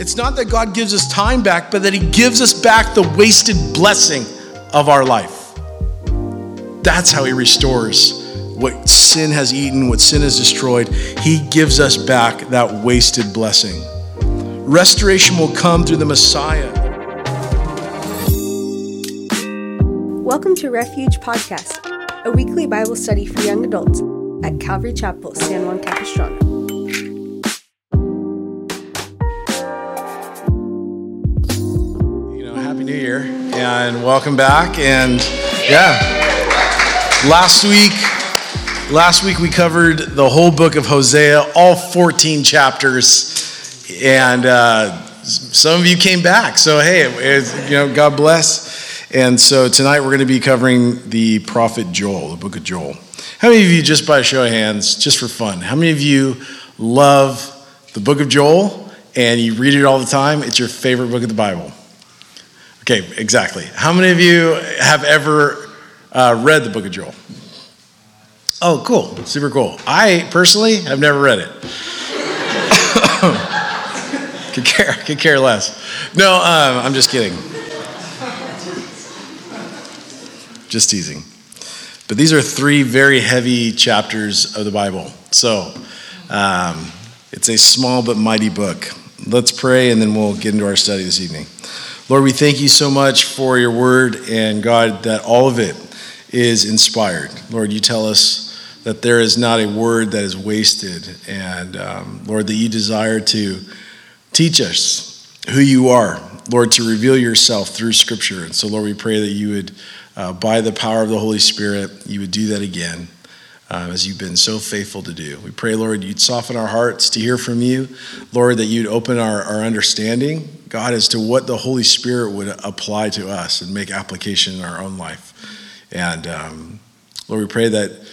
It's not that God gives us time back, but that He gives us back the wasted blessing of our life. That's how He restores what sin has eaten, what sin has destroyed. He gives us back that wasted blessing. Restoration will come through the Messiah. Welcome to Refuge Podcast, a weekly Bible study for young adults at Calvary Chapel, San Juan Capistrano. And welcome back. And yeah, last week, last week we covered the whole book of Hosea, all 14 chapters, and uh, some of you came back. So hey, it, you know, God bless. And so tonight we're going to be covering the prophet Joel, the book of Joel. How many of you, just by show of hands, just for fun, how many of you love the book of Joel and you read it all the time? It's your favorite book of the Bible. Okay, exactly. How many of you have ever uh, read the book of Joel? Oh, cool. Super cool. I personally have never read it. could, care, could care less. No, um, I'm just kidding. Just teasing. But these are three very heavy chapters of the Bible. So um, it's a small but mighty book. Let's pray and then we'll get into our study this evening. Lord, we thank you so much for your word and God, that all of it is inspired. Lord, you tell us that there is not a word that is wasted. And um, Lord, that you desire to teach us who you are, Lord, to reveal yourself through Scripture. And so, Lord, we pray that you would uh, by the power of the Holy Spirit, you would do that again, uh, as you've been so faithful to do. We pray, Lord, you'd soften our hearts to hear from you. Lord, that you'd open our, our understanding, God, as to what the Holy Spirit would apply to us and make application in our own life. And um, Lord, we pray that,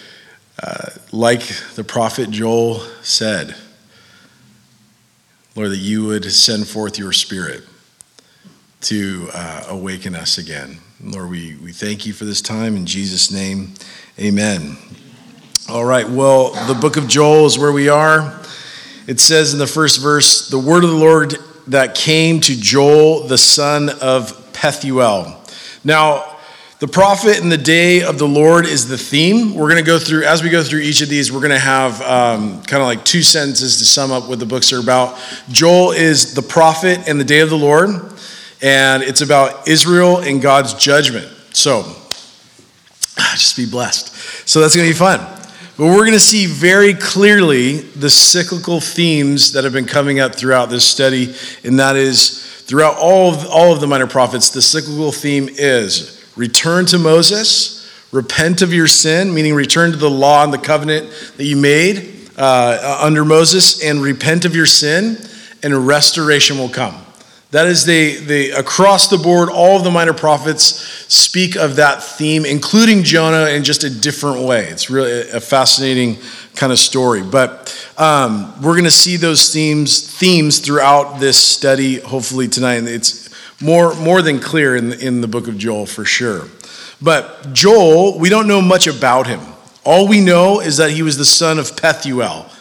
uh, like the prophet Joel said, Lord, that you would send forth your spirit to uh, awaken us again. Lord, we, we thank you for this time. In Jesus' name, amen. All right, well, the book of Joel is where we are. It says in the first verse, the word of the Lord that came to Joel, the son of Pethuel. Now, the prophet in the day of the Lord is the theme. We're going to go through, as we go through each of these, we're going to have um, kind of like two sentences to sum up what the books are about. Joel is the prophet in the day of the Lord and it's about Israel and God's judgment. So, just be blessed. So, that's going to be fun. But we're going to see very clearly the cyclical themes that have been coming up throughout this study, and that is throughout all of, all of the minor prophets, the cyclical theme is return to Moses, repent of your sin, meaning return to the law and the covenant that you made uh, under Moses, and repent of your sin, and restoration will come. That is the, the across the board, all of the minor prophets speak of that theme, including Jonah in just a different way. It's really a fascinating kind of story. But um, we're going to see those themes themes throughout this study, hopefully tonight. And it's more, more than clear in the, in the book of Joel for sure. But Joel, we don't know much about him. All we know is that he was the son of Pethuel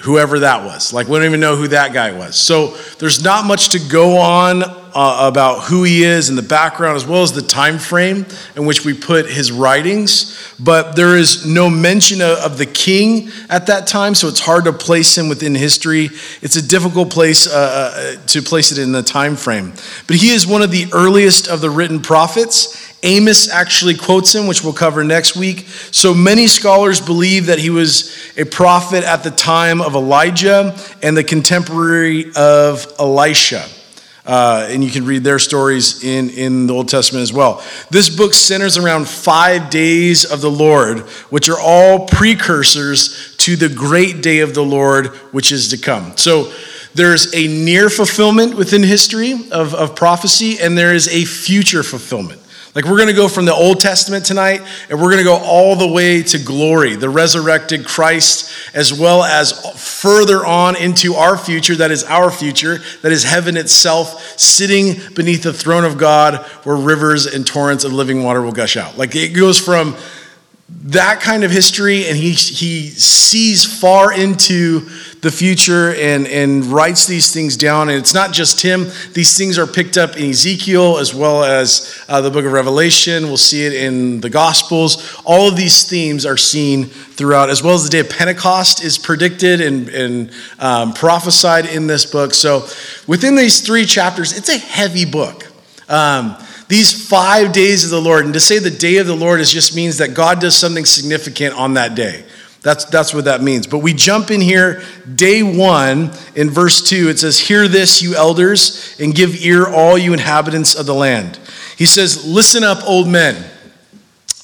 whoever that was. Like, we don't even know who that guy was. So, there's not much to go on uh, about who he is and the background, as well as the time frame in which we put his writings. But there is no mention of, of the king at that time, so it's hard to place him within history. It's a difficult place uh, uh to place it in the time frame. But he is one of the earliest of the written prophets Amos actually quotes him, which we'll cover next week. So many scholars believe that he was a prophet at the time of Elijah and the contemporary of Elisha. Uh, and you can read their stories in, in the Old Testament as well. This book centers around five days of the Lord, which are all precursors to the great day of the Lord, which is to come. So there's a near fulfillment within history of, of prophecy, and there is a future fulfillment. Like, we're going to go from the Old Testament tonight, and we're going to go all the way to glory, the resurrected Christ, as well as further on into our future, that is our future, that is heaven itself, sitting beneath the throne of God, where rivers and torrents of living water will gush out. Like, it goes from that kind of history and he, he sees far into the future and, and writes these things down. And it's not just him, these things are picked up in Ezekiel as well as uh, the book of Revelation. We'll see it in the Gospels. All of these themes are seen throughout, as well as the day of Pentecost is predicted and, and um, prophesied in this book. So within these three chapters, it's a heavy book. Um, these five days of the Lord, and to say the day of the Lord is just means that God does something significant on that day. That's, that's what that means. But we jump in here, day one, in verse two. It says, Hear this, you elders, and give ear, all you inhabitants of the land. He says, Listen up, old men.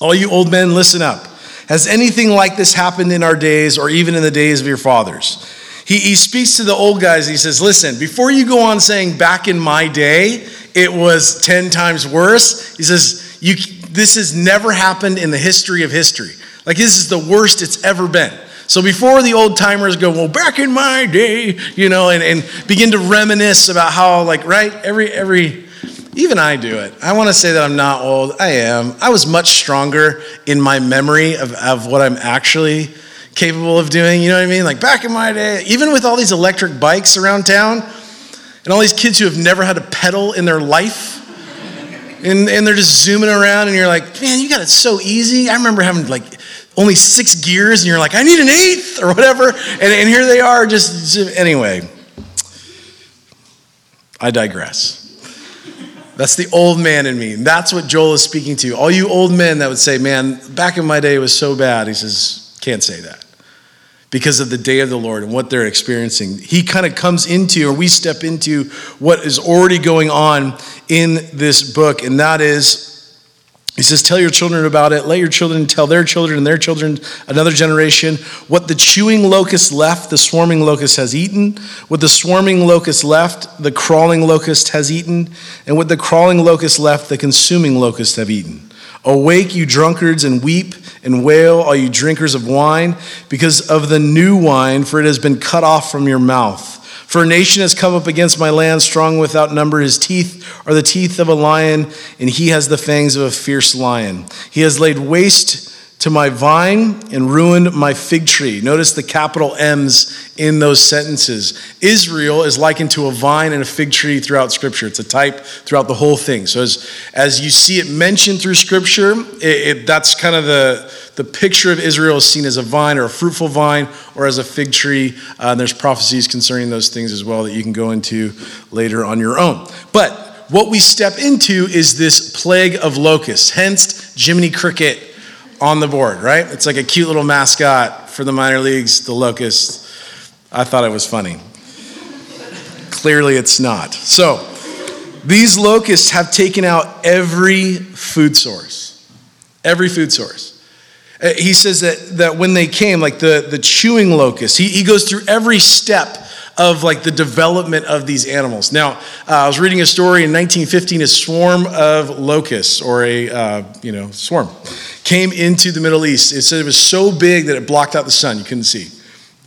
All you old men, listen up. Has anything like this happened in our days or even in the days of your fathers? He, he speaks to the old guys. He says, Listen, before you go on saying back in my day, it was 10 times worse, he says, you, This has never happened in the history of history. Like, this is the worst it's ever been. So before the old timers go, well, back in my day, you know, and, and begin to reminisce about how, like, right, every, every, even I do it. I want to say that I'm not old. I am. I was much stronger in my memory of, of what I'm actually capable of doing. You know what I mean? Like back in my day, even with all these electric bikes around town and all these kids who have never had a pedal in their life. And, and they're just zooming around, and you're like, man, you got it so easy. I remember having like only six gears, and you're like, I need an eighth or whatever. And, and here they are, just anyway. I digress. That's the old man in me. That's what Joel is speaking to. All you old men that would say, man, back in my day it was so bad. He says, can't say that because of the day of the Lord and what they're experiencing. He kind of comes into, or we step into, what is already going on in this book, and that is he says, Tell your children about it. Let your children tell their children and their children, another generation. What the chewing locust left, the swarming locust has eaten. What the swarming locust left, the crawling locust has eaten. And what the crawling locust left, the consuming locust have eaten. Awake, you drunkards, and weep and wail, all you drinkers of wine, because of the new wine, for it has been cut off from your mouth. For a nation has come up against my land, strong without number. His teeth are the teeth of a lion, and he has the fangs of a fierce lion. He has laid waste to my vine and ruined my fig tree. Notice the capital M's in those sentences. Israel is likened to a vine and a fig tree throughout Scripture. It's a type throughout the whole thing. So as, as you see it mentioned through Scripture, it, it, that's kind of the, the picture of Israel is seen as a vine or a fruitful vine or as a fig tree. Uh, and there's prophecies concerning those things as well that you can go into later on your own. But what we step into is this plague of locusts, hence Jiminy Cricket on the board, right? It's like a cute little mascot for the minor leagues, the locust. I thought it was funny. Clearly, it's not. So, these locusts have taken out every food source. Every food source. Uh, he says that, that when they came, like the, the chewing locust, he, he goes through every step of like the development of these animals. Now, uh, I was reading a story in 1915, a swarm of locusts, or a, uh, you know, swarm, came into the Middle East. It said it was so big that it blocked out the sun. You couldn't see.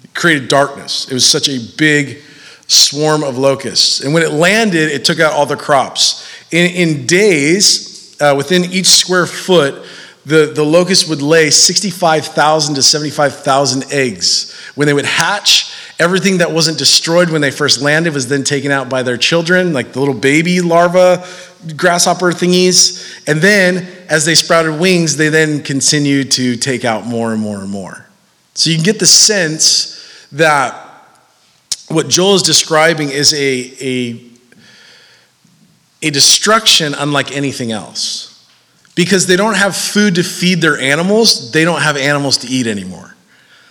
It created darkness. It was such a big swarm of locusts. And when it landed, it took out all the crops. In, in days, uh, within each square foot, the, the locust would lay 65,000 to 75,000 eggs. When they would hatch, everything that wasn't destroyed when they first landed was then taken out by their children, like the little baby larva grasshopper thingies. And then, as they sprouted wings, they then continued to take out more and more and more. So you can get the sense that what Joel is describing is a, a, a destruction unlike anything else because they don't have food to feed their animals, they don't have animals to eat anymore.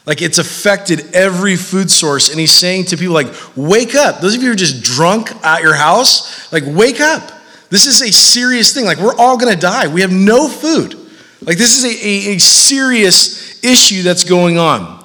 Like it's affected every food source. And he's saying to people, like, wake up. Those of you who are just drunk at your house, like, wake up. This is a serious thing. Like, we're all gonna die. We have no food. Like, this is a, a, a serious issue that's going on.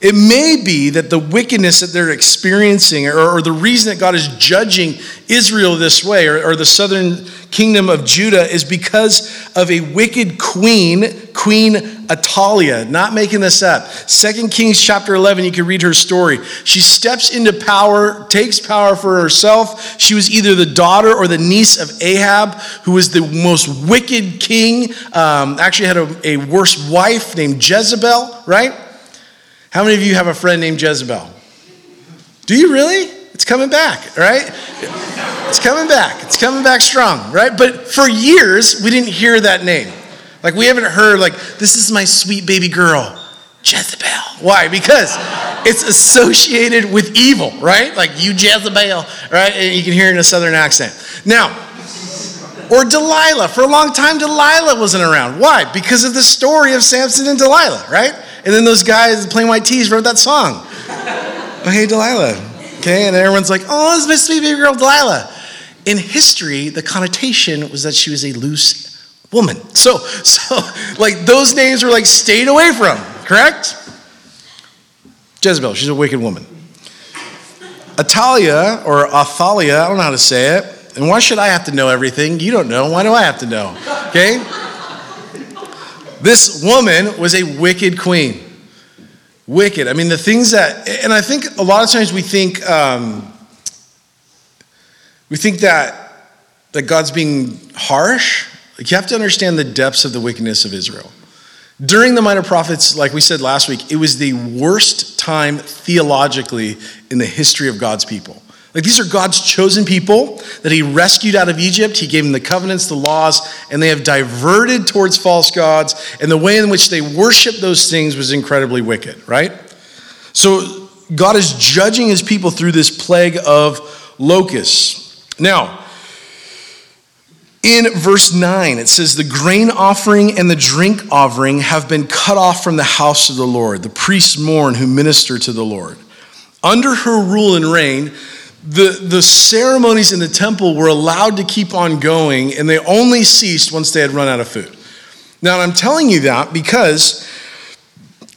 It may be that the wickedness that they're experiencing, or, or the reason that God is judging Israel this way, or, or the southern kingdom of Judah, is because of a wicked queen, Queen Atalia. Not making this up. Second Kings chapter 11, you can read her story. She steps into power, takes power for herself. She was either the daughter or the niece of Ahab, who was the most wicked king. Um, actually, had a, a worse wife named Jezebel, right? How many of you have a friend named Jezebel? Do you really? It's coming back, right? It's coming back. It's coming back strong, right? But for years, we didn't hear that name. Like, we haven't heard, like, this is my sweet baby girl, Jezebel. Why? Because it's associated with evil, right? Like, you Jezebel, right? And you can hear it in a southern accent. Now, or Delilah. For a long time, Delilah wasn't around. Why? Because of the story of Samson and Delilah, right? And then those guys Plain White T's wrote that song. oh, hey, Delilah. Okay, and everyone's like, oh, my sweet baby girl, Delilah. In history, the connotation was that she was a loose woman. So, so like those names were like stayed away from, correct? Jezebel, she's a wicked woman. Atalia or Athalia, I don't know how to say it. And why should I have to know everything? You don't know. Why do I have to know? Okay? This woman was a wicked queen. Wicked. I mean, the things that, and I think a lot of times we think, um, we think that, that God's being harsh. Like you have to understand the depths of the wickedness of Israel. During the minor prophets, like we said last week, it was the worst time theologically in the history of God's people. Like these are God's chosen people that He rescued out of Egypt. He gave them the covenants, the laws, and they have diverted towards false gods. And the way in which they worship those things was incredibly wicked, right? So God is judging His people through this plague of locusts. Now, in verse 9, it says, The grain offering and the drink offering have been cut off from the house of the Lord. The priests mourn who minister to the Lord. Under her rule and reign, the, the ceremonies in the temple were allowed to keep on going, and they only ceased once they had run out of food. Now, I'm telling you that because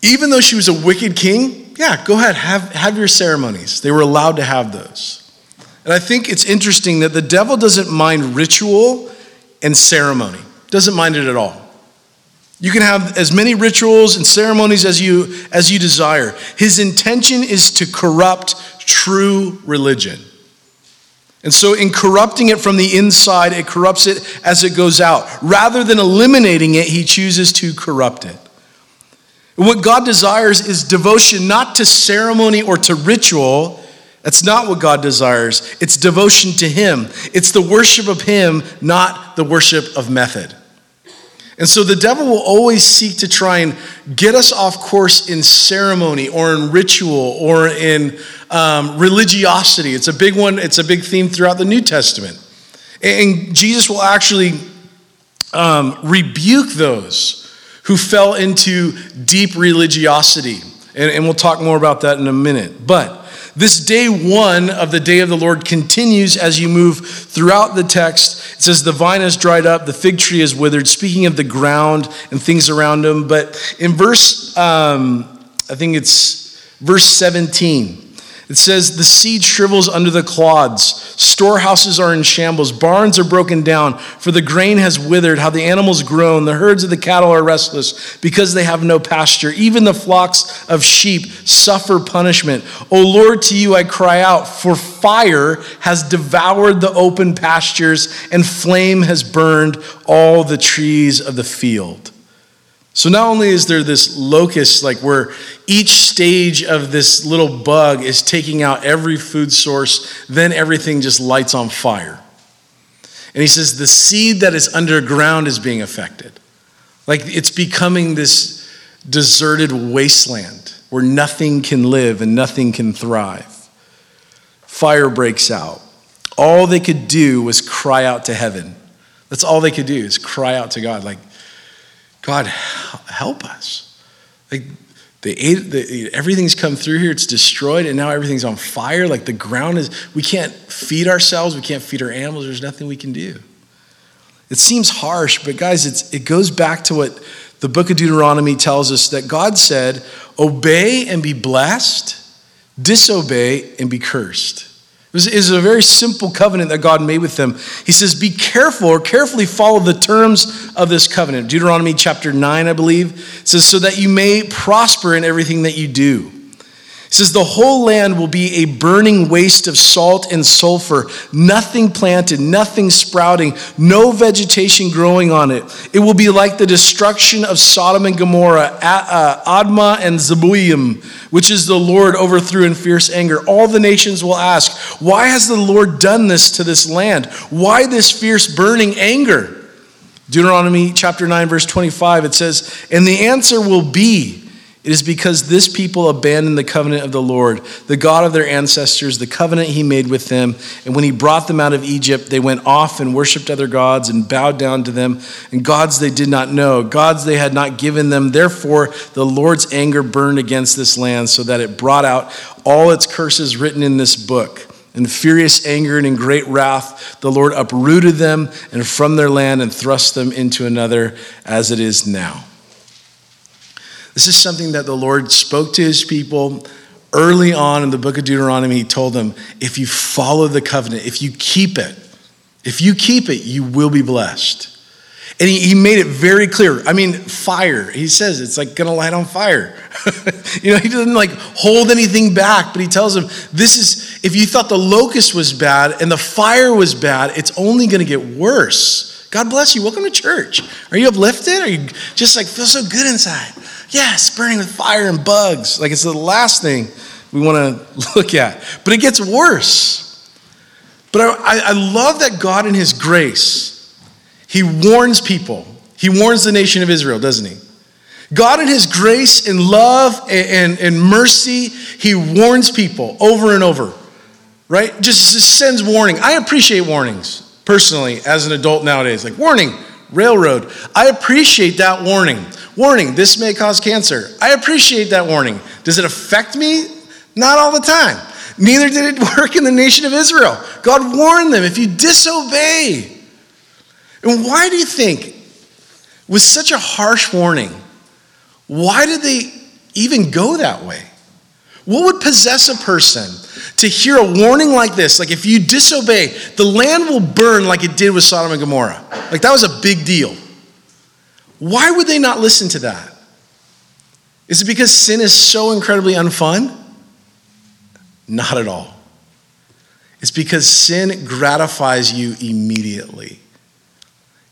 even though she was a wicked king, yeah, go ahead, have, have your ceremonies. They were allowed to have those. And I think it's interesting that the devil doesn't mind ritual and ceremony, doesn't mind it at all. You can have as many rituals and ceremonies as you, as you desire. His intention is to corrupt true religion. And so, in corrupting it from the inside, it corrupts it as it goes out. Rather than eliminating it, he chooses to corrupt it. What God desires is devotion not to ceremony or to ritual. That's not what God desires. It's devotion to Him. It's the worship of Him, not the worship of method. And so the devil will always seek to try and get us off course in ceremony or in ritual or in um, religiosity. It's a big one, it's a big theme throughout the New Testament. And Jesus will actually um, rebuke those who fell into deep religiosity. And, and we'll talk more about that in a minute. But this day one of the day of the Lord continues as you move throughout the text. It says, The vine has dried up, the fig tree is withered, speaking of the ground and things around them. But in verse, um, I think it's verse 17, it says, The seed shrivels under the clods, storehouses are in shambles, barns are broken down, for the grain has withered, how the animals groan, the herds of the cattle are restless, because they have no pasture. Even the flocks of sheep suffer punishment. O Lord, to you I cry out, for fire has devoured the open pastures, and flame has burned all the trees of the field. So not only is there this locust, like where each stage of this little bug is taking out every food source, then everything just lights on fire. And he says the seed that is underground is being affected. Like it's becoming this deserted wasteland where nothing can live and nothing can thrive. Fire breaks out. All they could do was cry out to heaven. That's all they could do is cry out to God, like, God, help us. Like, they ate, the, everything's come through here, it's destroyed, and now everything's on fire. Like, the ground is, we can't feed ourselves, we can't feed our animals, there's nothing we can do. It seems harsh, but guys, it's, it goes back to what the book of Deuteronomy tells us that God said, Obey and be blessed, disobey and be cursed. It was, a very simple covenant that God made with them. He says, Be careful or carefully follow the terms of this covenant. Deuteronomy chapter 9, I believe, says, So that you may prosper in everything that you do. Says, The whole land will be a burning waste of salt and sulfur, nothing planted, nothing sprouting, no vegetation growing on it. It will be like the destruction of Sodom and Gomorrah, uh, Admah and Zeboim, which is the Lord overthrew in fierce anger. All the nations will ask, Why has the Lord done this to this land? Why this fierce burning anger? Deuteronomy chapter 9, verse 25, it says, And the answer will be, it is because this people abandoned the covenant of the Lord, the God of their ancestors, the covenant he made with them. And when he brought them out of Egypt, they went off and worshiped other gods and bowed down to them, and gods they did not know, gods they had not given them. Therefore, the Lord's anger burned against this land, so that it brought out all its curses written in this book. In furious anger and in great wrath, the Lord uprooted them and from their land and thrust them into another as it is now. This is something that the Lord spoke to his people early on in the book of Deuteronomy. He told them, if you follow the covenant, if you keep it, if you keep it, you will be blessed. And he, he made it very clear. I mean, fire, he says it's like gonna light on fire. you know, he doesn't like hold anything back, but he tells them, this is, if you thought the locust was bad and the fire was bad, it's only gonna get worse. God bless you. Welcome to church. Are you uplifted? Are you just like feel so good inside? Yes, burning with fire and bugs. Like it's the last thing we want to look at. But it gets worse. But I, I love that God, in His grace, He warns people. He warns the nation of Israel, doesn't He? God, in His grace and love and, and, and mercy, He warns people over and over, right? Just, just sends warning. I appreciate warnings personally as an adult nowadays. Like, warning, railroad. I appreciate that warning. Warning, this may cause cancer. I appreciate that warning. Does it affect me? Not all the time. Neither did it work in the nation of Israel. God warned them if you disobey. And why do you think, with such a harsh warning, why did they even go that way? What would possess a person to hear a warning like this? Like, if you disobey, the land will burn like it did with Sodom and Gomorrah. Like, that was a big deal. Why would they not listen to that? Is it because sin is so incredibly unfun? Not at all. It's because sin gratifies you immediately.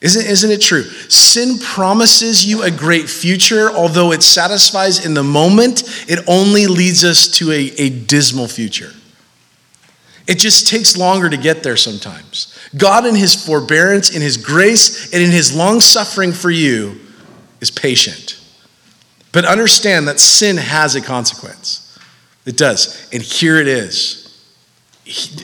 Isn't, isn't it true? Sin promises you a great future, although it satisfies in the moment, it only leads us to a, a dismal future. It just takes longer to get there sometimes. God, in His forbearance, in His grace, and in His long suffering for you, is patient. But understand that sin has a consequence. It does. And here it is.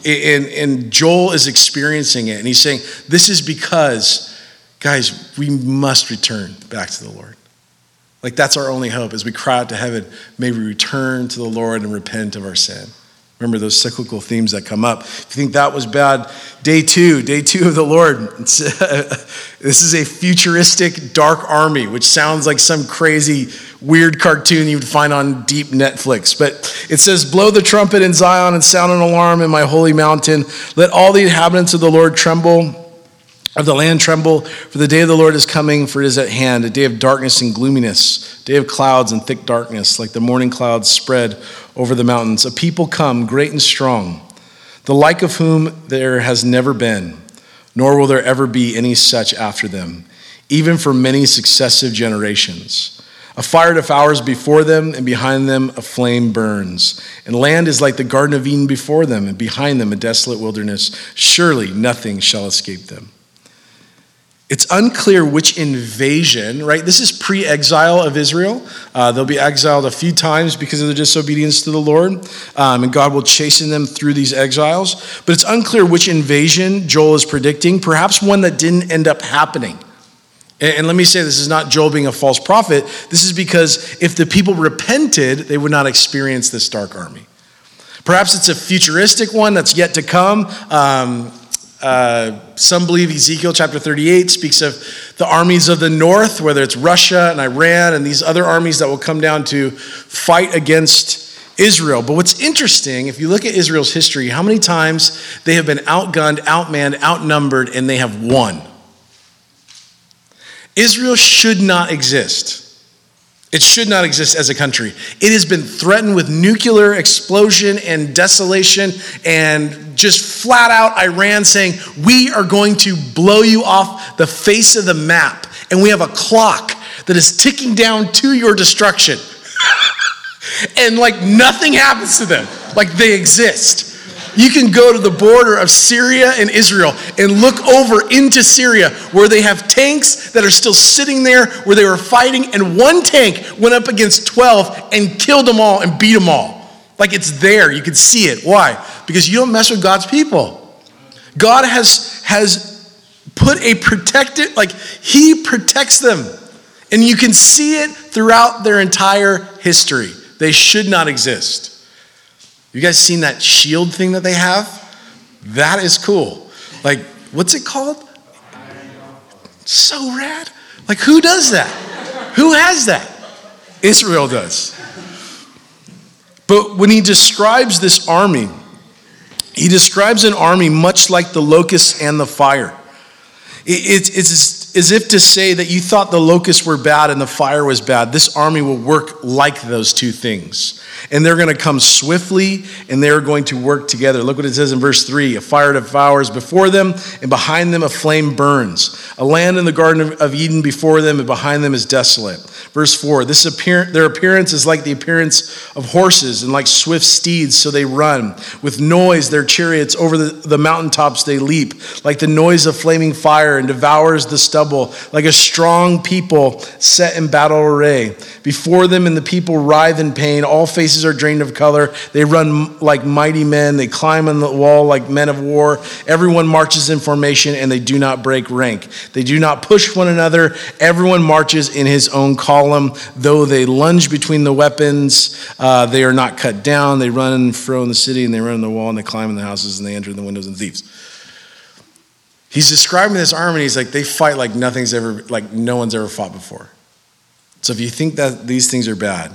And, and Joel is experiencing it. And he's saying, This is because Guys, we must return back to the Lord. Like that's our only hope as we cry out to heaven, may we return to the Lord and repent of our sin. Remember those cyclical themes that come up. If you think that was bad, day two, day two of the Lord. this is a futuristic dark army, which sounds like some crazy, weird cartoon you'd find on deep Netflix. But it says, Blow the trumpet in Zion and sound an alarm in my holy mountain. Let all the inhabitants of the Lord tremble of the land tremble, for the day of the Lord is coming, for it is at hand, a day of darkness and gloominess, day of clouds and thick darkness, like the morning clouds spread over the mountains. A people come, great and strong, the like of whom there has never been, nor will there ever be any such after them, even for many successive generations. A fire devours before them, and behind them a flame burns. And land is like the Garden of Eden before them, and behind them a desolate wilderness. Surely nothing shall escape them. It's unclear which invasion, right? This is pre exile of Israel. Uh, they'll be exiled a few times because of their disobedience to the Lord, um, and God will chasten them through these exiles. But it's unclear which invasion Joel is predicting, perhaps one that didn't end up happening. And, and let me say this is not Joel being a false prophet. This is because if the people repented, they would not experience this dark army. Perhaps it's a futuristic one that's yet to come. Um, Uh, some believe Ezekiel chapter 38 speaks of the armies of the north, whether it's Russia and Iran and these other armies that will come down to fight against Israel. But what's interesting, if you look at Israel's history, how many times they have been outgunned, outmanned, outnumbered, and they have won. Israel should not exist. It should not exist as a country. It has been threatened with nuclear explosion and desolation, and just flat out Iran saying, We are going to blow you off the face of the map. And we have a clock that is ticking down to your destruction. and like nothing happens to them, like they exist. You can go to the border of Syria and Israel and look over into Syria where they have tanks that are still sitting there where they were fighting, and one tank went up against 12 and killed them all and beat them all. Like it's there, you can see it. Why? Because you don't mess with God's people. God has, has put a protected, like He protects them. And you can see it throughout their entire history. They should not exist. You guys seen that shield thing that they have? That is cool. Like, what's it called? So rad. Like, who does that? Who has that? Israel does. But when he describes this army, he describes an army much like the locusts and the fire. It's, it's as if to say that you thought the locusts were bad and the fire was bad. This army will work like those two things. And they're going to come swiftly and they're going to work together. Look what it says in verse 3 A fire devours before them, and behind them a flame burns. A land in the Garden of Eden before them, and behind them is desolate. Verse 4 this Their appearance is like the appearance of horses and like swift steeds, so they run. With noise, their chariots over the, the mountaintops they leap, like the noise of flaming fire, and devours the stubble, like a strong people set in battle array. Before them, and the people writhe in pain. All faces are drained of color. They run like mighty men. They climb on the wall like men of war. Everyone marches in formation, and they do not break rank. They do not push one another. Everyone marches in his own column. Though they lunge between the weapons, uh, they are not cut down. They run and fro in the city, and they run in the wall, and they climb in the houses, and they enter the windows and thieves. He's describing this army. He's like, they fight like nothing's ever, like no one's ever fought before. So if you think that these things are bad,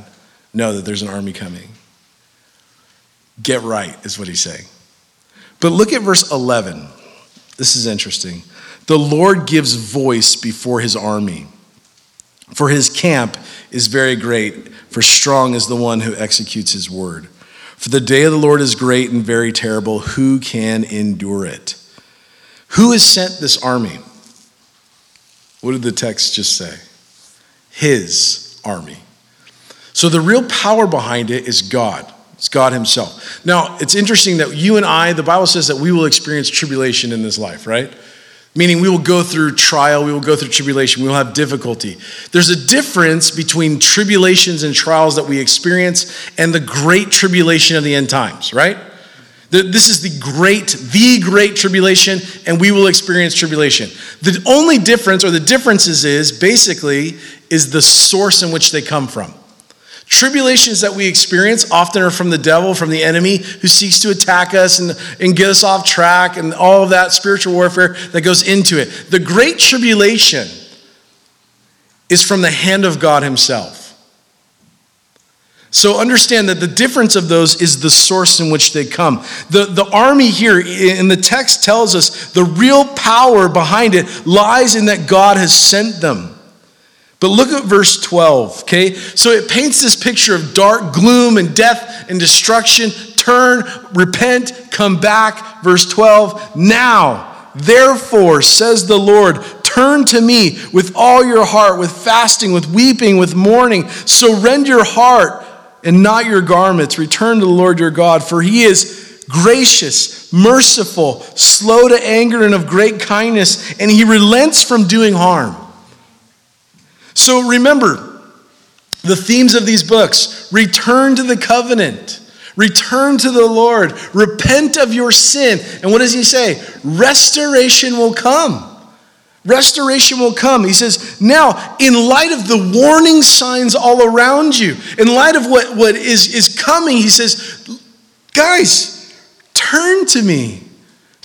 know that there's an army coming. Get right, is what he's saying. But look at verse 11. This is interesting. The Lord gives voice before his army, for his camp is very great, for strong is the one who executes his word. For the day of the Lord is great and very terrible. Who can endure it? Who has sent this army? What did the text just say? His army. So the real power behind it is God. It's God Himself. Now, it's interesting that you and I, the Bible says that we will experience tribulation in this life, right? Meaning we will go through trial, we will go through tribulation, we will have difficulty. There's a difference between tribulations and trials that we experience and the great tribulation of the end times, right? This is the great, the great tribulation, and we will experience tribulation. The only difference, or the differences, is basically is the source in which they come from. Tribulations that we experience often are from the devil, from the enemy who seeks to attack us and, and get us off track, and all of that spiritual warfare that goes into it. The great tribulation is from the hand of God Himself. So understand that the difference of those is the source in which they come. The, the army here in the text tells us the real power behind it lies in that God has sent them. But look at verse 12, okay? So it paints this picture of dark gloom and death and destruction. Turn, repent, come back. Verse 12, now, therefore, says the Lord, turn to me with all your heart, with fasting, with weeping, with mourning. Surrender your heart and not your garments. Return to the Lord your God, for he is gracious, merciful, slow to anger, and of great kindness, and he relents from doing harm. So remember the themes of these books return to the covenant. Return to the Lord. Repent of your sin. And what does he say? Restoration will come. Restoration will come. He says, now, in light of the warning signs all around you, in light of what, what is, is coming, he says, guys, turn to me.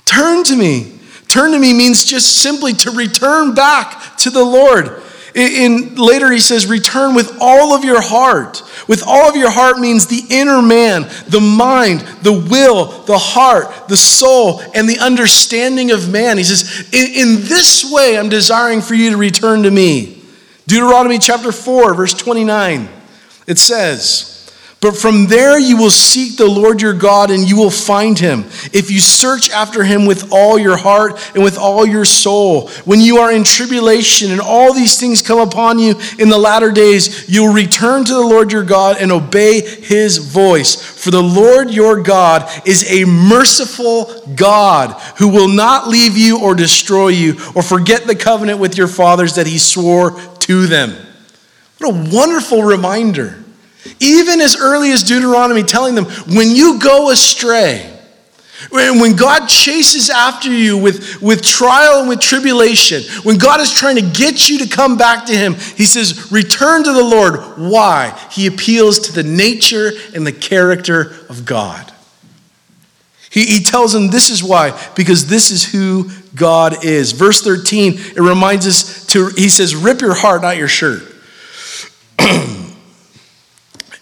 Turn to me. Turn to me means just simply to return back to the Lord. In, later he says, return with all of your heart. With all of your heart means the inner man, the mind, the will, the heart, the soul, and the understanding of man. He says, in, in this way I'm desiring for you to return to me. Deuteronomy chapter 4, verse 29. It says, but from there you will seek the Lord your God and you will find him. If you search after him with all your heart and with all your soul, when you are in tribulation and all these things come upon you in the latter days, you'll return to the Lord your God and obey his voice. For the Lord your God is a merciful God who will not leave you or destroy you or forget the covenant with your fathers that he swore to them. What a wonderful reminder. Even as early as Deuteronomy, telling them, when you go astray, when God chases after you with, with trial and with tribulation, when God is trying to get you to come back to Him, He says, Return to the Lord. Why? He appeals to the nature and the character of God. He, he tells them this is why, because this is who God is. Verse 13, it reminds us to, He says, Rip your heart, not your shirt.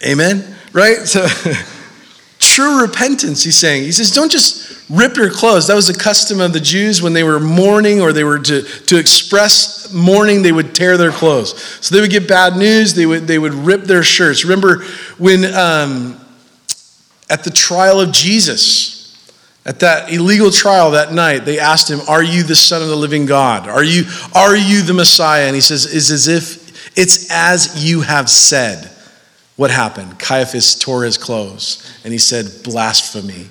Amen? Right? So, true repentance, he's saying. He says, don't just rip your clothes. That was a custom of the Jews when they were mourning or they were to, to express mourning, they would tear their clothes. So they would get bad news, they would, they would rip their shirts. Remember when um, at the trial of Jesus, at that illegal trial that night, they asked him, Are you the Son of the living God? Are you, are you the Messiah? And he says, It's as if it's as you have said. What happened? Caiaphas tore his clothes and he said, Blasphemy.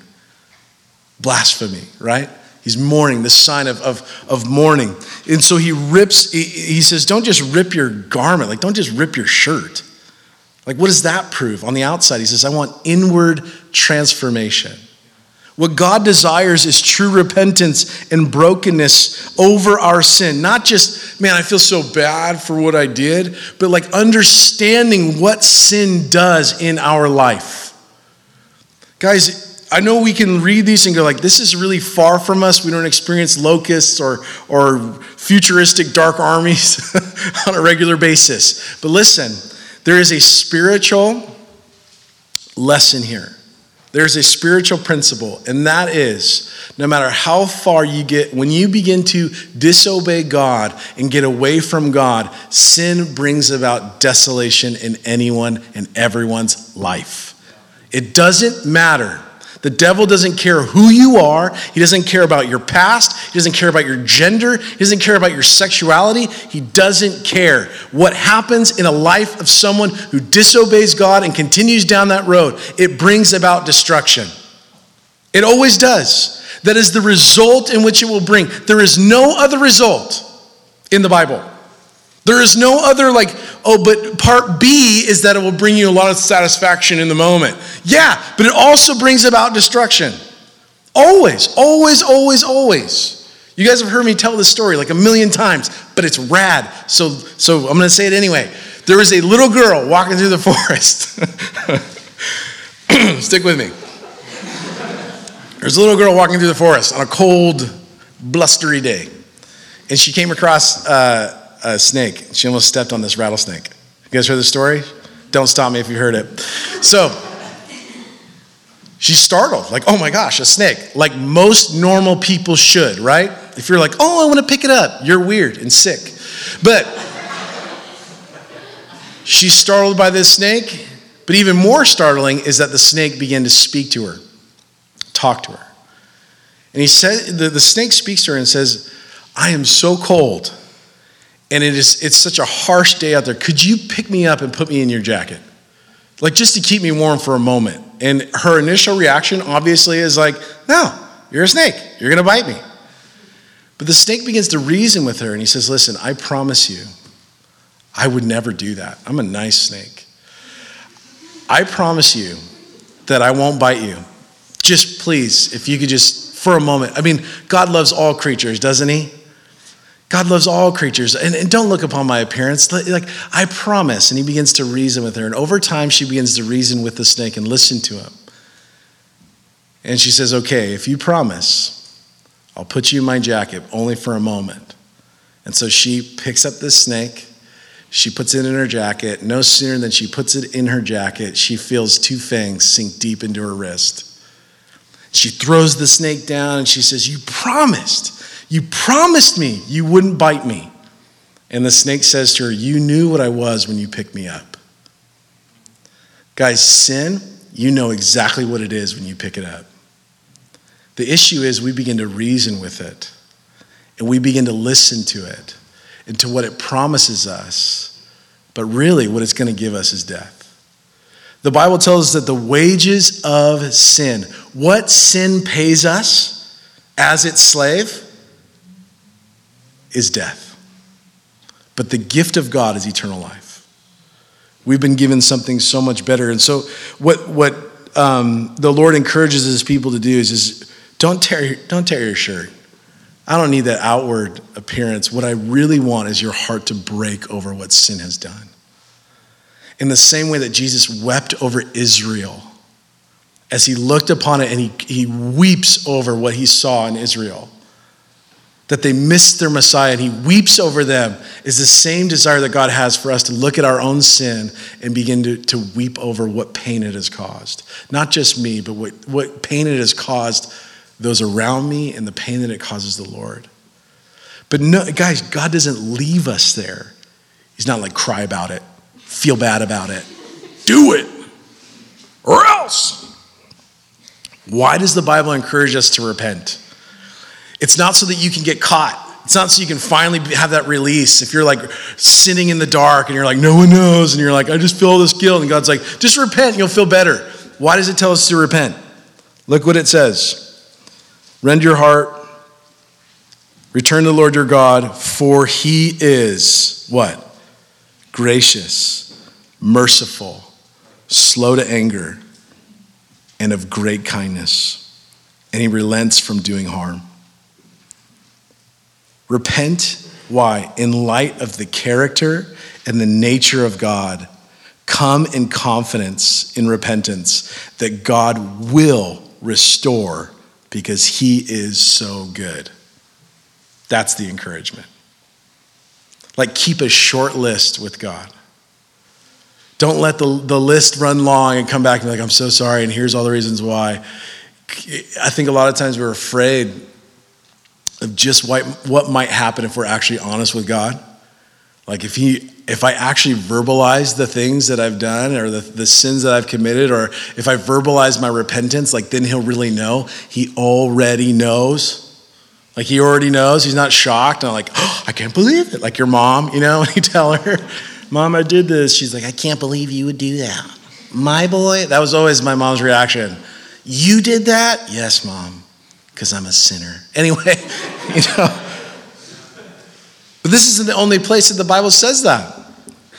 Blasphemy, right? He's mourning, the sign of, of, of mourning. And so he rips, he, he says, Don't just rip your garment, like, don't just rip your shirt. Like, what does that prove? On the outside, he says, I want inward transformation. What God desires is true repentance and brokenness over our sin. Not just, man, I feel so bad for what I did, but like understanding what sin does in our life. Guys, I know we can read these and go like, this is really far from us. We don't experience locusts or, or futuristic dark armies on a regular basis. But listen, there is a spiritual lesson here. There's a spiritual principle, and that is no matter how far you get, when you begin to disobey God and get away from God, sin brings about desolation in anyone and everyone's life. It doesn't matter the devil doesn't care who you are. He doesn't care about your past. He doesn't care about your gender. He doesn't care about your sexuality. He doesn't care. What happens in a life of someone who disobeys God and continues down that road, it brings about destruction. It always does. That is the result in which it will bring. There is no other result in the Bible. There is no other, like, oh, but part B is that it will bring you a lot of satisfaction in the moment. Yeah, but it also brings about destruction. Always, always, always, always. You guys have heard me tell this story like a million times, but it's rad. So, so I'm going to say it anyway. There was a little girl walking through the forest. Stick with me. There's a little girl walking through the forest on a cold, blustery day. And she came across uh, a snake. She almost stepped on this rattlesnake. You guys heard the story? Don't stop me if you heard it. So she's startled, like, oh my gosh, a snake, like most normal people should, right? If you're like, oh, I want to pick it up, you're weird and sick. But she's startled by this snake, but even more startling is that the snake began to speak to her, talk to her. And he said, the, the snake speaks to her and says, I am so cold and it is it's such a harsh day out there. Could you pick me up and put me in your jacket? Like just to keep me warm for a moment. And her initial reaction obviously is like, "No, you're a snake. You're going to bite me." But the snake begins to reason with her and he says, "Listen, I promise you I would never do that. I'm a nice snake. I promise you that I won't bite you. Just please, if you could just for a moment. I mean, God loves all creatures, doesn't he? God loves all creatures. And, and, don't look upon my appearance. Like, I promise. And he begins to reason with her. And over time, she begins to reason with the snake and listen to him. And she says, Okay, if you promise, I'll put you in my jacket only for a moment. And so she picks up this snake. She puts it in her jacket. No sooner than she puts it in her jacket, she feels two fangs sink deep into her wrist. She throws the snake down and she says, You promised, you promised me you wouldn't bite me. And the snake says to her, You knew what I was when you picked me up. Guys, sin, you know exactly what it is when you pick it up. The issue is we begin to reason with it and we begin to listen to it and to what it promises us. But really, what it's going to give us is death. The Bible tells us that the wages of sin, what sin pays us as its slave, is death. But the gift of God is eternal life. We've been given something so much better. And so, what, what um, the Lord encourages his people to do is, is don't, tear, don't tear your shirt. I don't need that outward appearance. What I really want is your heart to break over what sin has done. In the same way that Jesus wept over Israel as he looked upon it and he, he weeps over what he saw in Israel that they missed their Messiah and he weeps over them is the same desire that God has for us to look at our own sin and begin to, to weep over what pain it has caused. Not just me, but what, what pain it has caused those around me and the pain that it causes the Lord. But no, guys, God doesn't leave us there. He's not like cry about it, feel bad about it, do it, or else. Why does the Bible encourage us to repent? It's not so that you can get caught. It's not so you can finally have that release. If you're like sitting in the dark and you're like, no one knows, and you're like, I just feel all this guilt, and God's like, just repent and you'll feel better. Why does it tell us to repent? Look what it says Rend your heart, return to the Lord your God, for he is what? Gracious, merciful, slow to anger, and of great kindness, and he relents from doing harm. Repent. Why? In light of the character and the nature of God, come in confidence in repentance that God will restore because he is so good. That's the encouragement. Like, keep a short list with God. Don't let the, the list run long and come back and be like, I'm so sorry, and here's all the reasons why. I think a lot of times we're afraid of just what, what might happen if we're actually honest with God. Like if he if I actually verbalize the things that I've done or the, the sins that I've committed, or if I verbalize my repentance, like then he'll really know. He already knows. Like he already knows. He's not shocked. I'm like, oh, I can't believe it. Like your mom, you know, when you tell her, Mom, I did this. She's like, I can't believe you would do that. My boy, that was always my mom's reaction. You did that? Yes, mom because I'm a sinner. Anyway, you know. But this isn't the only place that the Bible says that.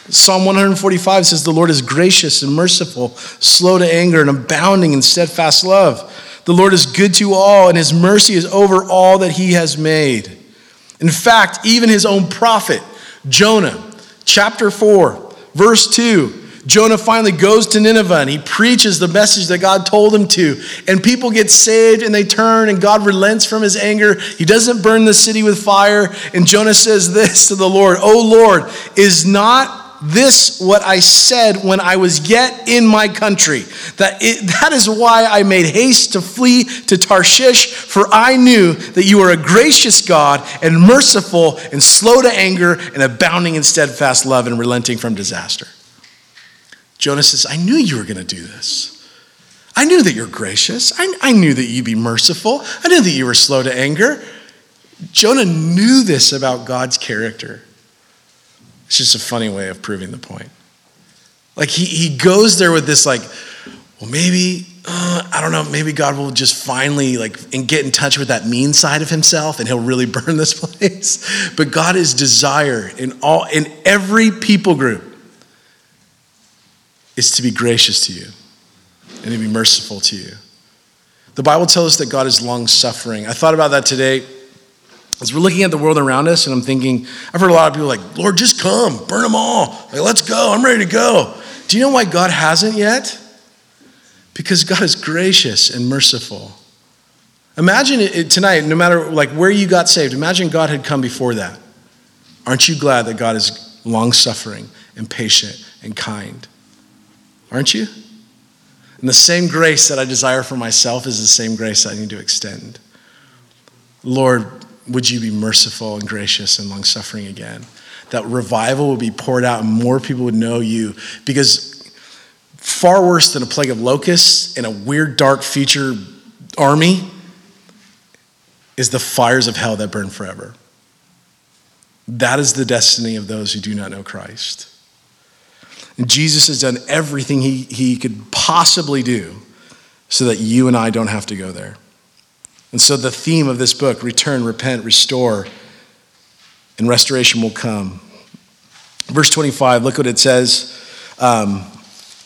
Psalm 145 says, The Lord is gracious and merciful, slow to anger, and abounding in steadfast love. The Lord is good to all, and his mercy is over all that he has made. In fact, even his own prophet, Jonah, chapter 4, verse 2, Jonah finally goes to Nineveh and he preaches the message that God told him to. And people get saved and they turn, and God relents from his anger. He doesn't burn the city with fire. And Jonah says this to the Lord Oh Lord, is not this what I said when I was yet in my country? That, it, that is why I made haste to flee to Tarshish, for I knew that you are a gracious God and merciful and slow to anger and abounding in steadfast love and relenting from disaster. Jonah says, I knew you were going to do this. I knew that you're gracious. I, I knew that you'd be merciful. I knew that you were slow to anger. Jonah knew this about God's character. It's just a funny way of proving the point. Like he, he goes there with this, like, well, maybe, uh, I don't know, maybe God will just finally like and get in touch with that mean side of himself and he'll really burn this place. But God is desire in all in every people group is to be gracious to you and to be merciful to you. The Bible tells us that God is long suffering. I thought about that today as we're looking at the world around us, and I'm thinking, I've heard a lot of people like, Lord, just come, burn them all. Like, let's go, I'm ready to go. Do you know why God hasn't yet? Because God is gracious and merciful. Imagine it, tonight, no matter like where you got saved, imagine God had come before that. Aren't you glad that God is long suffering and patient and kind? Aren't you? And the same grace that I desire for myself is the same grace I need to extend. Lord, would you be merciful and gracious and long suffering again? That revival would be poured out and more people would know you. Because far worse than a plague of locusts and a weird, dark future army is the fires of hell that burn forever. That is the destiny of those who do not know Christ. And Jesus has done everything he, he could possibly do so that you and I don't have to go there. And so the theme of this book return, repent, restore, and restoration will come. Verse 25, look what it says, um,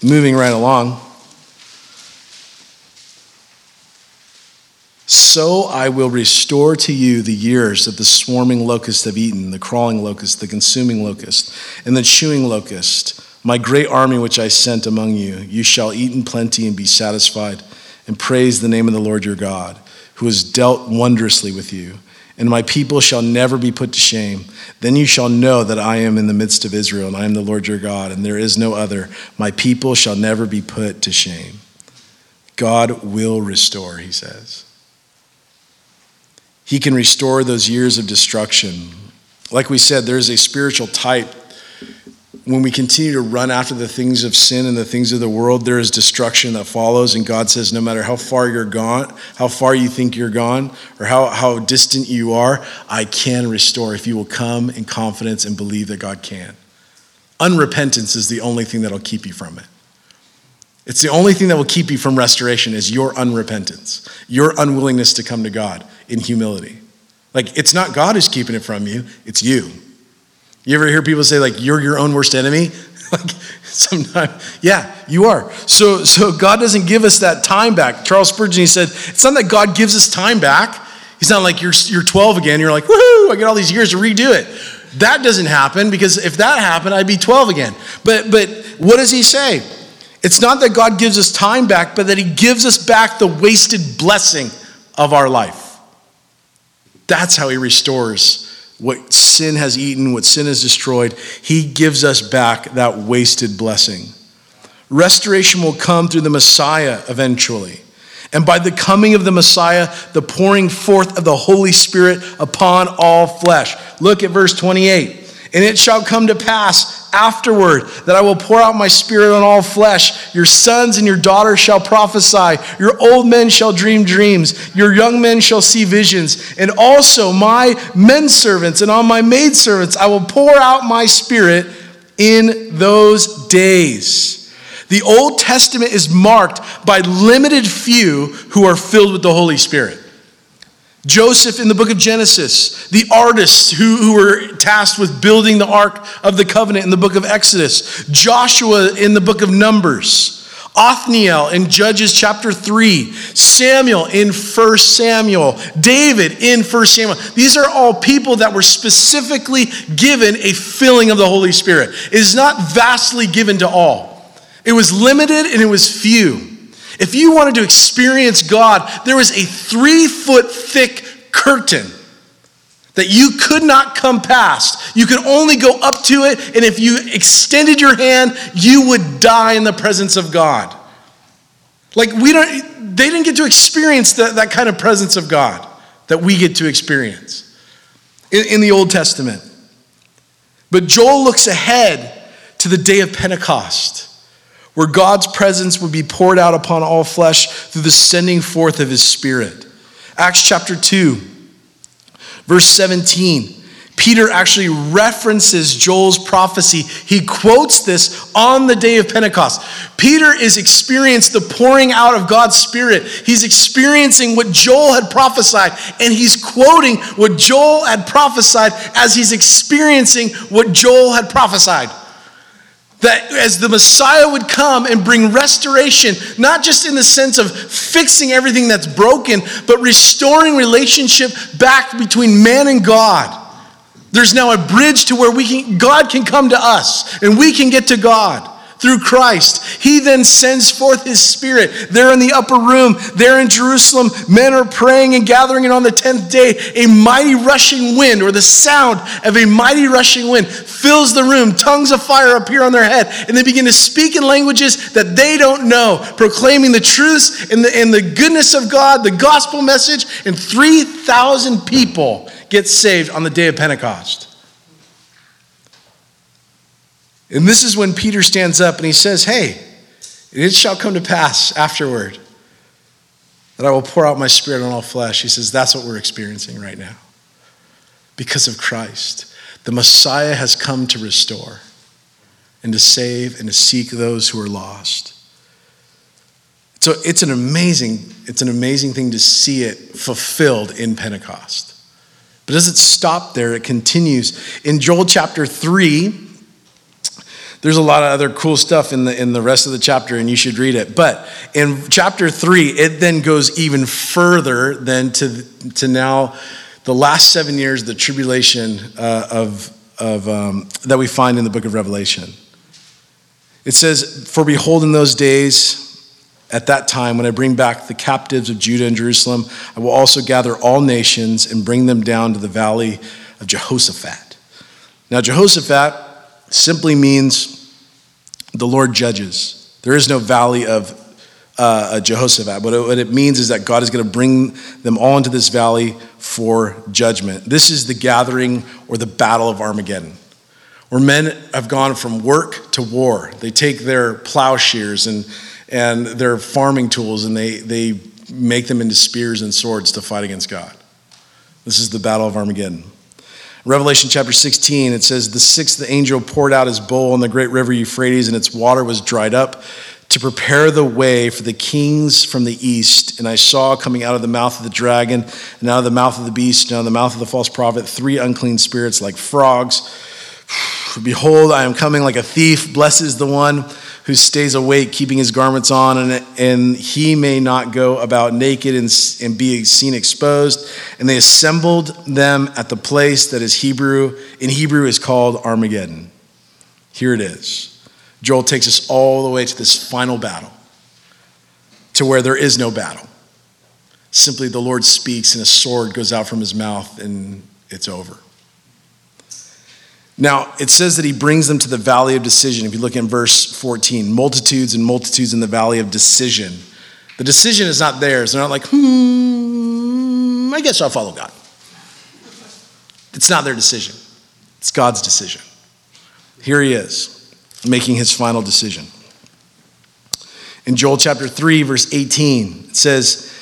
moving right along. So I will restore to you the years that the swarming locust have eaten, the crawling locust, the consuming locust, and the chewing locust, my great army which I sent among you. You shall eat in plenty and be satisfied, and praise the name of the Lord your God, who has dealt wondrously with you. And my people shall never be put to shame. Then you shall know that I am in the midst of Israel, and I am the Lord your God, and there is no other. My people shall never be put to shame. God will restore, he says. He can restore those years of destruction. Like we said, there's a spiritual type. When we continue to run after the things of sin and the things of the world, there is destruction that follows. And God says, no matter how far you're gone, how far you think you're gone, or how, how distant you are, I can restore if you will come in confidence and believe that God can. Unrepentance is the only thing that'll keep you from it. It's the only thing that will keep you from restoration is your unrepentance, your unwillingness to come to God in humility. Like, it's not God who's keeping it from you, it's you. You ever hear people say, like, you're your own worst enemy? like, sometimes, yeah, you are. So, so God doesn't give us that time back. Charles Spurgeon, he said, it's not that God gives us time back. He's not like you're, you're 12 again, you're like, woohoo, I get all these years to redo it. That doesn't happen because if that happened, I'd be 12 again. But, but what does he say? It's not that God gives us time back, but that he gives us back the wasted blessing of our life. That's how he restores what sin has eaten, what sin has destroyed. He gives us back that wasted blessing. Restoration will come through the Messiah eventually. And by the coming of the Messiah, the pouring forth of the Holy Spirit upon all flesh. Look at verse 28. And it shall come to pass afterward that I will pour out my spirit on all flesh. Your sons and your daughters shall prophesy. Your old men shall dream dreams. Your young men shall see visions. And also my men servants and on my maid servants I will pour out my spirit in those days. The Old Testament is marked by limited few who are filled with the Holy Spirit. Joseph in the book of Genesis, the artists who, who were tasked with building the Ark of the Covenant in the book of Exodus, Joshua in the book of Numbers, Othniel in Judges chapter 3, Samuel in 1 Samuel, David in 1 Samuel. These are all people that were specifically given a filling of the Holy Spirit. It is not vastly given to all, it was limited and it was few. If you wanted to experience God, there was a three foot thick curtain that you could not come past. You could only go up to it, and if you extended your hand, you would die in the presence of God. Like, we don't, they didn't get to experience that, that kind of presence of God that we get to experience in, in the Old Testament. But Joel looks ahead to the day of Pentecost where God's presence would be poured out upon all flesh through the sending forth of his Spirit. Acts chapter 2, verse 17. Peter actually references Joel's prophecy. He quotes this on the day of Pentecost. Peter is experiencing the pouring out of God's Spirit. He's experiencing what Joel had prophesied, and he's quoting what Joel had prophesied as he's experiencing what Joel had prophesied. That as the Messiah would come and bring restoration, not just in the sense of fixing everything that's broken, but restoring relationship back between man and God. There's now a bridge to where we can, God can come to us and we can get to God through Christ. He then sends forth his spirit. They're in the upper room, they're in Jerusalem. Men are praying and gathering, and on the 10th day, a mighty rushing wind, or the sound of a mighty rushing wind, fills the room. Tongues of fire appear on their head, and they begin to speak in languages that they don't know, proclaiming the truths and the, and the goodness of God, the gospel message, and 3,000 people get saved on the day of Pentecost. And this is when Peter stands up and he says, Hey, it shall come to pass afterward that I will pour out my spirit on all flesh. He says, That's what we're experiencing right now. Because of Christ. The Messiah has come to restore and to save and to seek those who are lost. So it's an amazing, it's an amazing thing to see it fulfilled in Pentecost. But it stop there? It continues. In Joel chapter 3, there's a lot of other cool stuff in the in the rest of the chapter, and you should read it. But in chapter three, it then goes even further than to to now the last seven years, the tribulation uh, of of um, that we find in the book of Revelation. It says, "For behold, in those days." At that time, when I bring back the captives of Judah and Jerusalem, I will also gather all nations and bring them down to the valley of Jehoshaphat. Now, Jehoshaphat simply means the Lord judges. There is no valley of uh, Jehoshaphat. But what it means is that God is going to bring them all into this valley for judgment. This is the gathering or the battle of Armageddon, where men have gone from work to war. They take their plowshares and, and their farming tools and they, they make them into spears and swords to fight against God. This is the battle of Armageddon. Revelation chapter 16, it says, The sixth angel poured out his bowl on the great river Euphrates, and its water was dried up to prepare the way for the kings from the east. And I saw coming out of the mouth of the dragon, and out of the mouth of the beast, and out of the mouth of the false prophet, three unclean spirits like frogs. Behold, I am coming like a thief. Blessed is the one who stays awake, keeping his garments on, and, and he may not go about naked and, and be seen exposed. And they assembled them at the place that is Hebrew, in Hebrew is called Armageddon. Here it is. Joel takes us all the way to this final battle, to where there is no battle. Simply the Lord speaks, and a sword goes out from his mouth, and it's over. Now, it says that he brings them to the valley of decision. If you look in verse 14, multitudes and multitudes in the valley of decision. The decision is not theirs. They're not like, hmm, I guess I'll follow God. It's not their decision, it's God's decision. Here he is, making his final decision. In Joel chapter 3, verse 18, it says,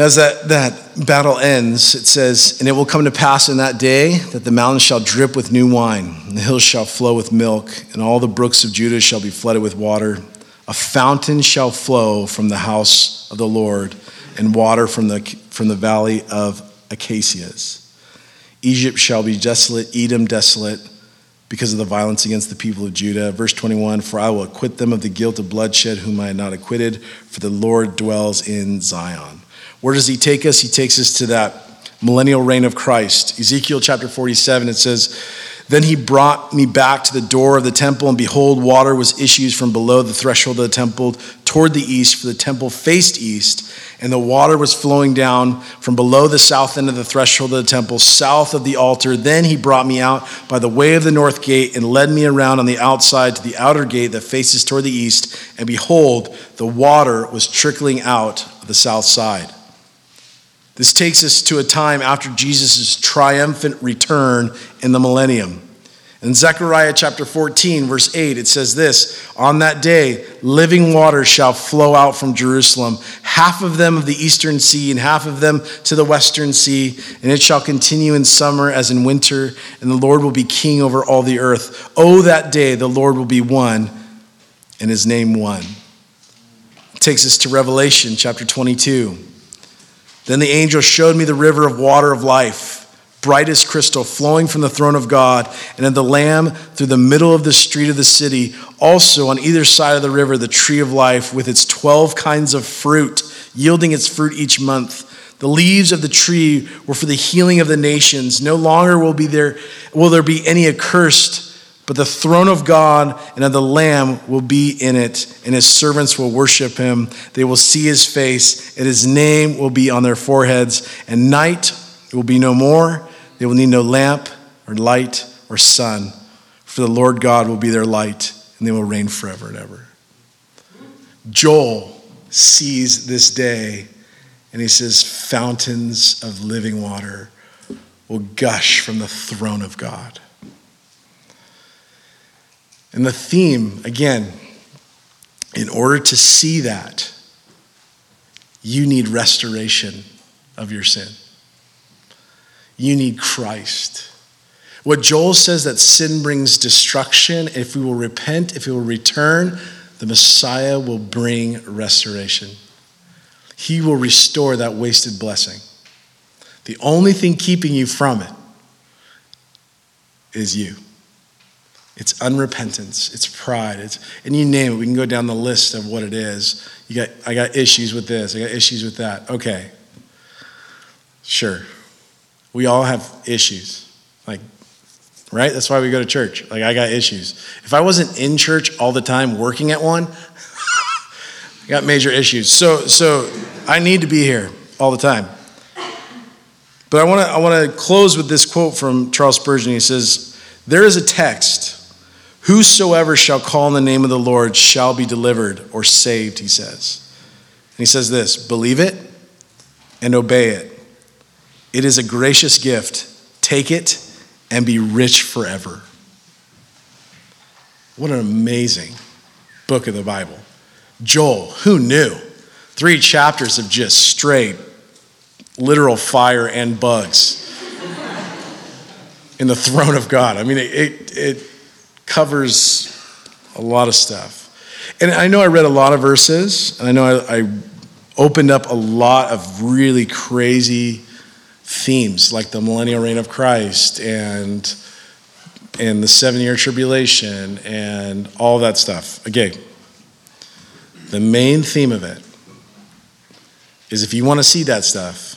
as that, that battle ends, it says, And it will come to pass in that day that the mountains shall drip with new wine, and the hills shall flow with milk, and all the brooks of Judah shall be flooded with water. A fountain shall flow from the house of the Lord, and water from the, from the valley of acacias. Egypt shall be desolate, Edom desolate, because of the violence against the people of Judah. Verse 21 For I will acquit them of the guilt of bloodshed, whom I had not acquitted, for the Lord dwells in Zion. Where does he take us? He takes us to that millennial reign of Christ. Ezekiel chapter 47, it says, Then he brought me back to the door of the temple, and behold, water was issues from below the threshold of the temple toward the east, for the temple faced east, and the water was flowing down from below the south end of the threshold of the temple, south of the altar. Then he brought me out by the way of the north gate and led me around on the outside to the outer gate that faces toward the east, and behold, the water was trickling out of the south side. This takes us to a time after Jesus' triumphant return in the millennium. In Zechariah chapter 14, verse 8, it says this On that day, living waters shall flow out from Jerusalem, half of them of the eastern sea, and half of them to the western sea. And it shall continue in summer as in winter, and the Lord will be king over all the earth. Oh, that day, the Lord will be one, and his name one. It takes us to Revelation chapter 22. Then the angel showed me the river of water of life, bright as crystal, flowing from the throne of God and of the Lamb through the middle of the street of the city. Also, on either side of the river, the tree of life with its 12 kinds of fruit, yielding its fruit each month. The leaves of the tree were for the healing of the nations. No longer will, be there, will there be any accursed But the throne of God and of the Lamb will be in it, and his servants will worship him. They will see his face, and his name will be on their foreheads. And night will be no more. They will need no lamp or light or sun, for the Lord God will be their light, and they will reign forever and ever. Joel sees this day, and he says, Fountains of living water will gush from the throne of God. And the theme, again, in order to see that, you need restoration of your sin. You need Christ. What Joel says that sin brings destruction, if we will repent, if we will return, the Messiah will bring restoration. He will restore that wasted blessing. The only thing keeping you from it is you. It's unrepentance, it's pride, it's and you name it. We can go down the list of what it is. You got I got issues with this, I got issues with that. Okay. Sure. We all have issues. Like right? That's why we go to church. Like I got issues. If I wasn't in church all the time working at one, I got major issues. So so I need to be here all the time. But I want to I want to close with this quote from Charles Spurgeon. He says, "There is a text: Whosoever shall call on the name of the Lord shall be delivered or saved." He says, and he says this: "Believe it and obey it. It is a gracious gift. Take it and be rich forever." What an amazing book of the Bible. Joel, who knew? Three chapters of just straight literal fire and bugs in the throne of God. I mean, it, it, it, covers a lot of stuff. And I know I read a lot of verses, and I know I, I opened up a lot of really crazy themes, like the millennial reign of Christ and and the seven year tribulation and all that stuff. Again, the main theme of it is if you want to see that stuff,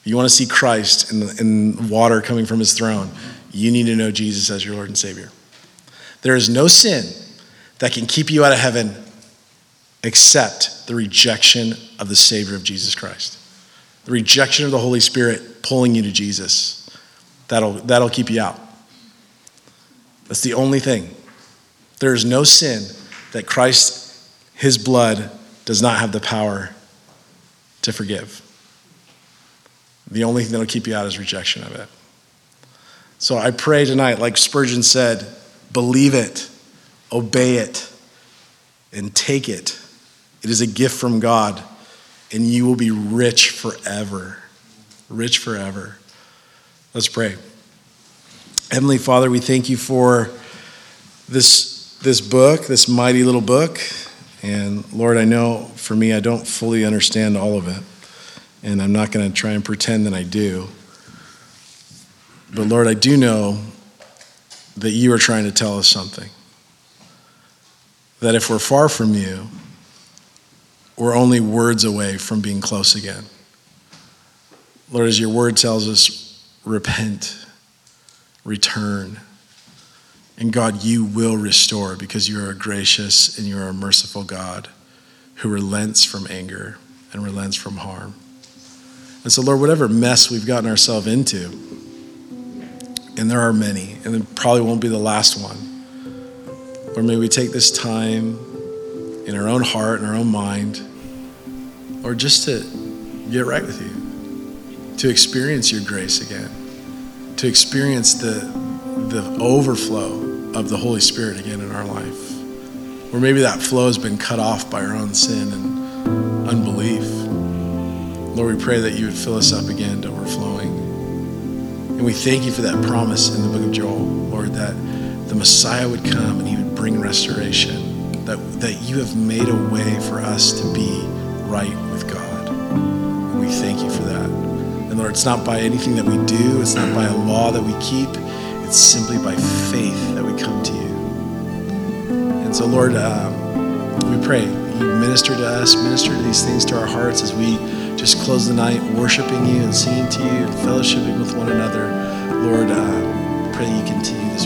if you want to see Christ in, water coming from his throne, you need to know Jesus as your Lord and Savior. There is no sin that can keep you out of heaven except the rejection of the Savior of Jesus Christ. The rejection of the Holy Spirit pulling you to Jesus. That'll, that'll keep you out. That's the only thing. There is no sin that Christ, his blood, does not have the power to forgive. The only thing that'll keep you out is rejection of it. So I pray tonight, like Spurgeon said, believe it, obey it, and take it. It is a gift from God, and you will be rich forever. Rich forever. Let's pray. Heavenly Father, we thank you for this, this book, this mighty little book. And Lord, I know for me, I don't fully understand all of it and I'm not going to try and pretend that I do. But Lord, I do know that you are trying to tell us something. That if we're far from you, we're only words away from being close again. Lord, as your word tells us, repent, return. And God, you will restore because you are a gracious and you are a merciful God who relents from anger and relents from harm. And so, Lord, whatever mess we've gotten ourselves into, and there are many, and it probably won't be the last one, or may we take this time in our own heart and our own mind, or just to get right with you, to experience your grace again, to experience the, the overflow of the Holy Spirit again in our life. Or maybe that flow has been cut off by our own sin and unbelief. Lord, we pray that you would fill us up again. And we thank you for that promise in the book of Joel, Lord, that the Messiah would come and he would bring restoration, that, that you have made a way for us to be right with God. And we thank you for that. And Lord, it's not by anything that we do, it's not by a law that we keep, it's simply by faith that we come to you. And so, Lord, um, we pray you minister to us, minister to these things to our hearts as we just close the night worshiping you and singing to you and fellowshipping with one another. Lord, I pray you continue this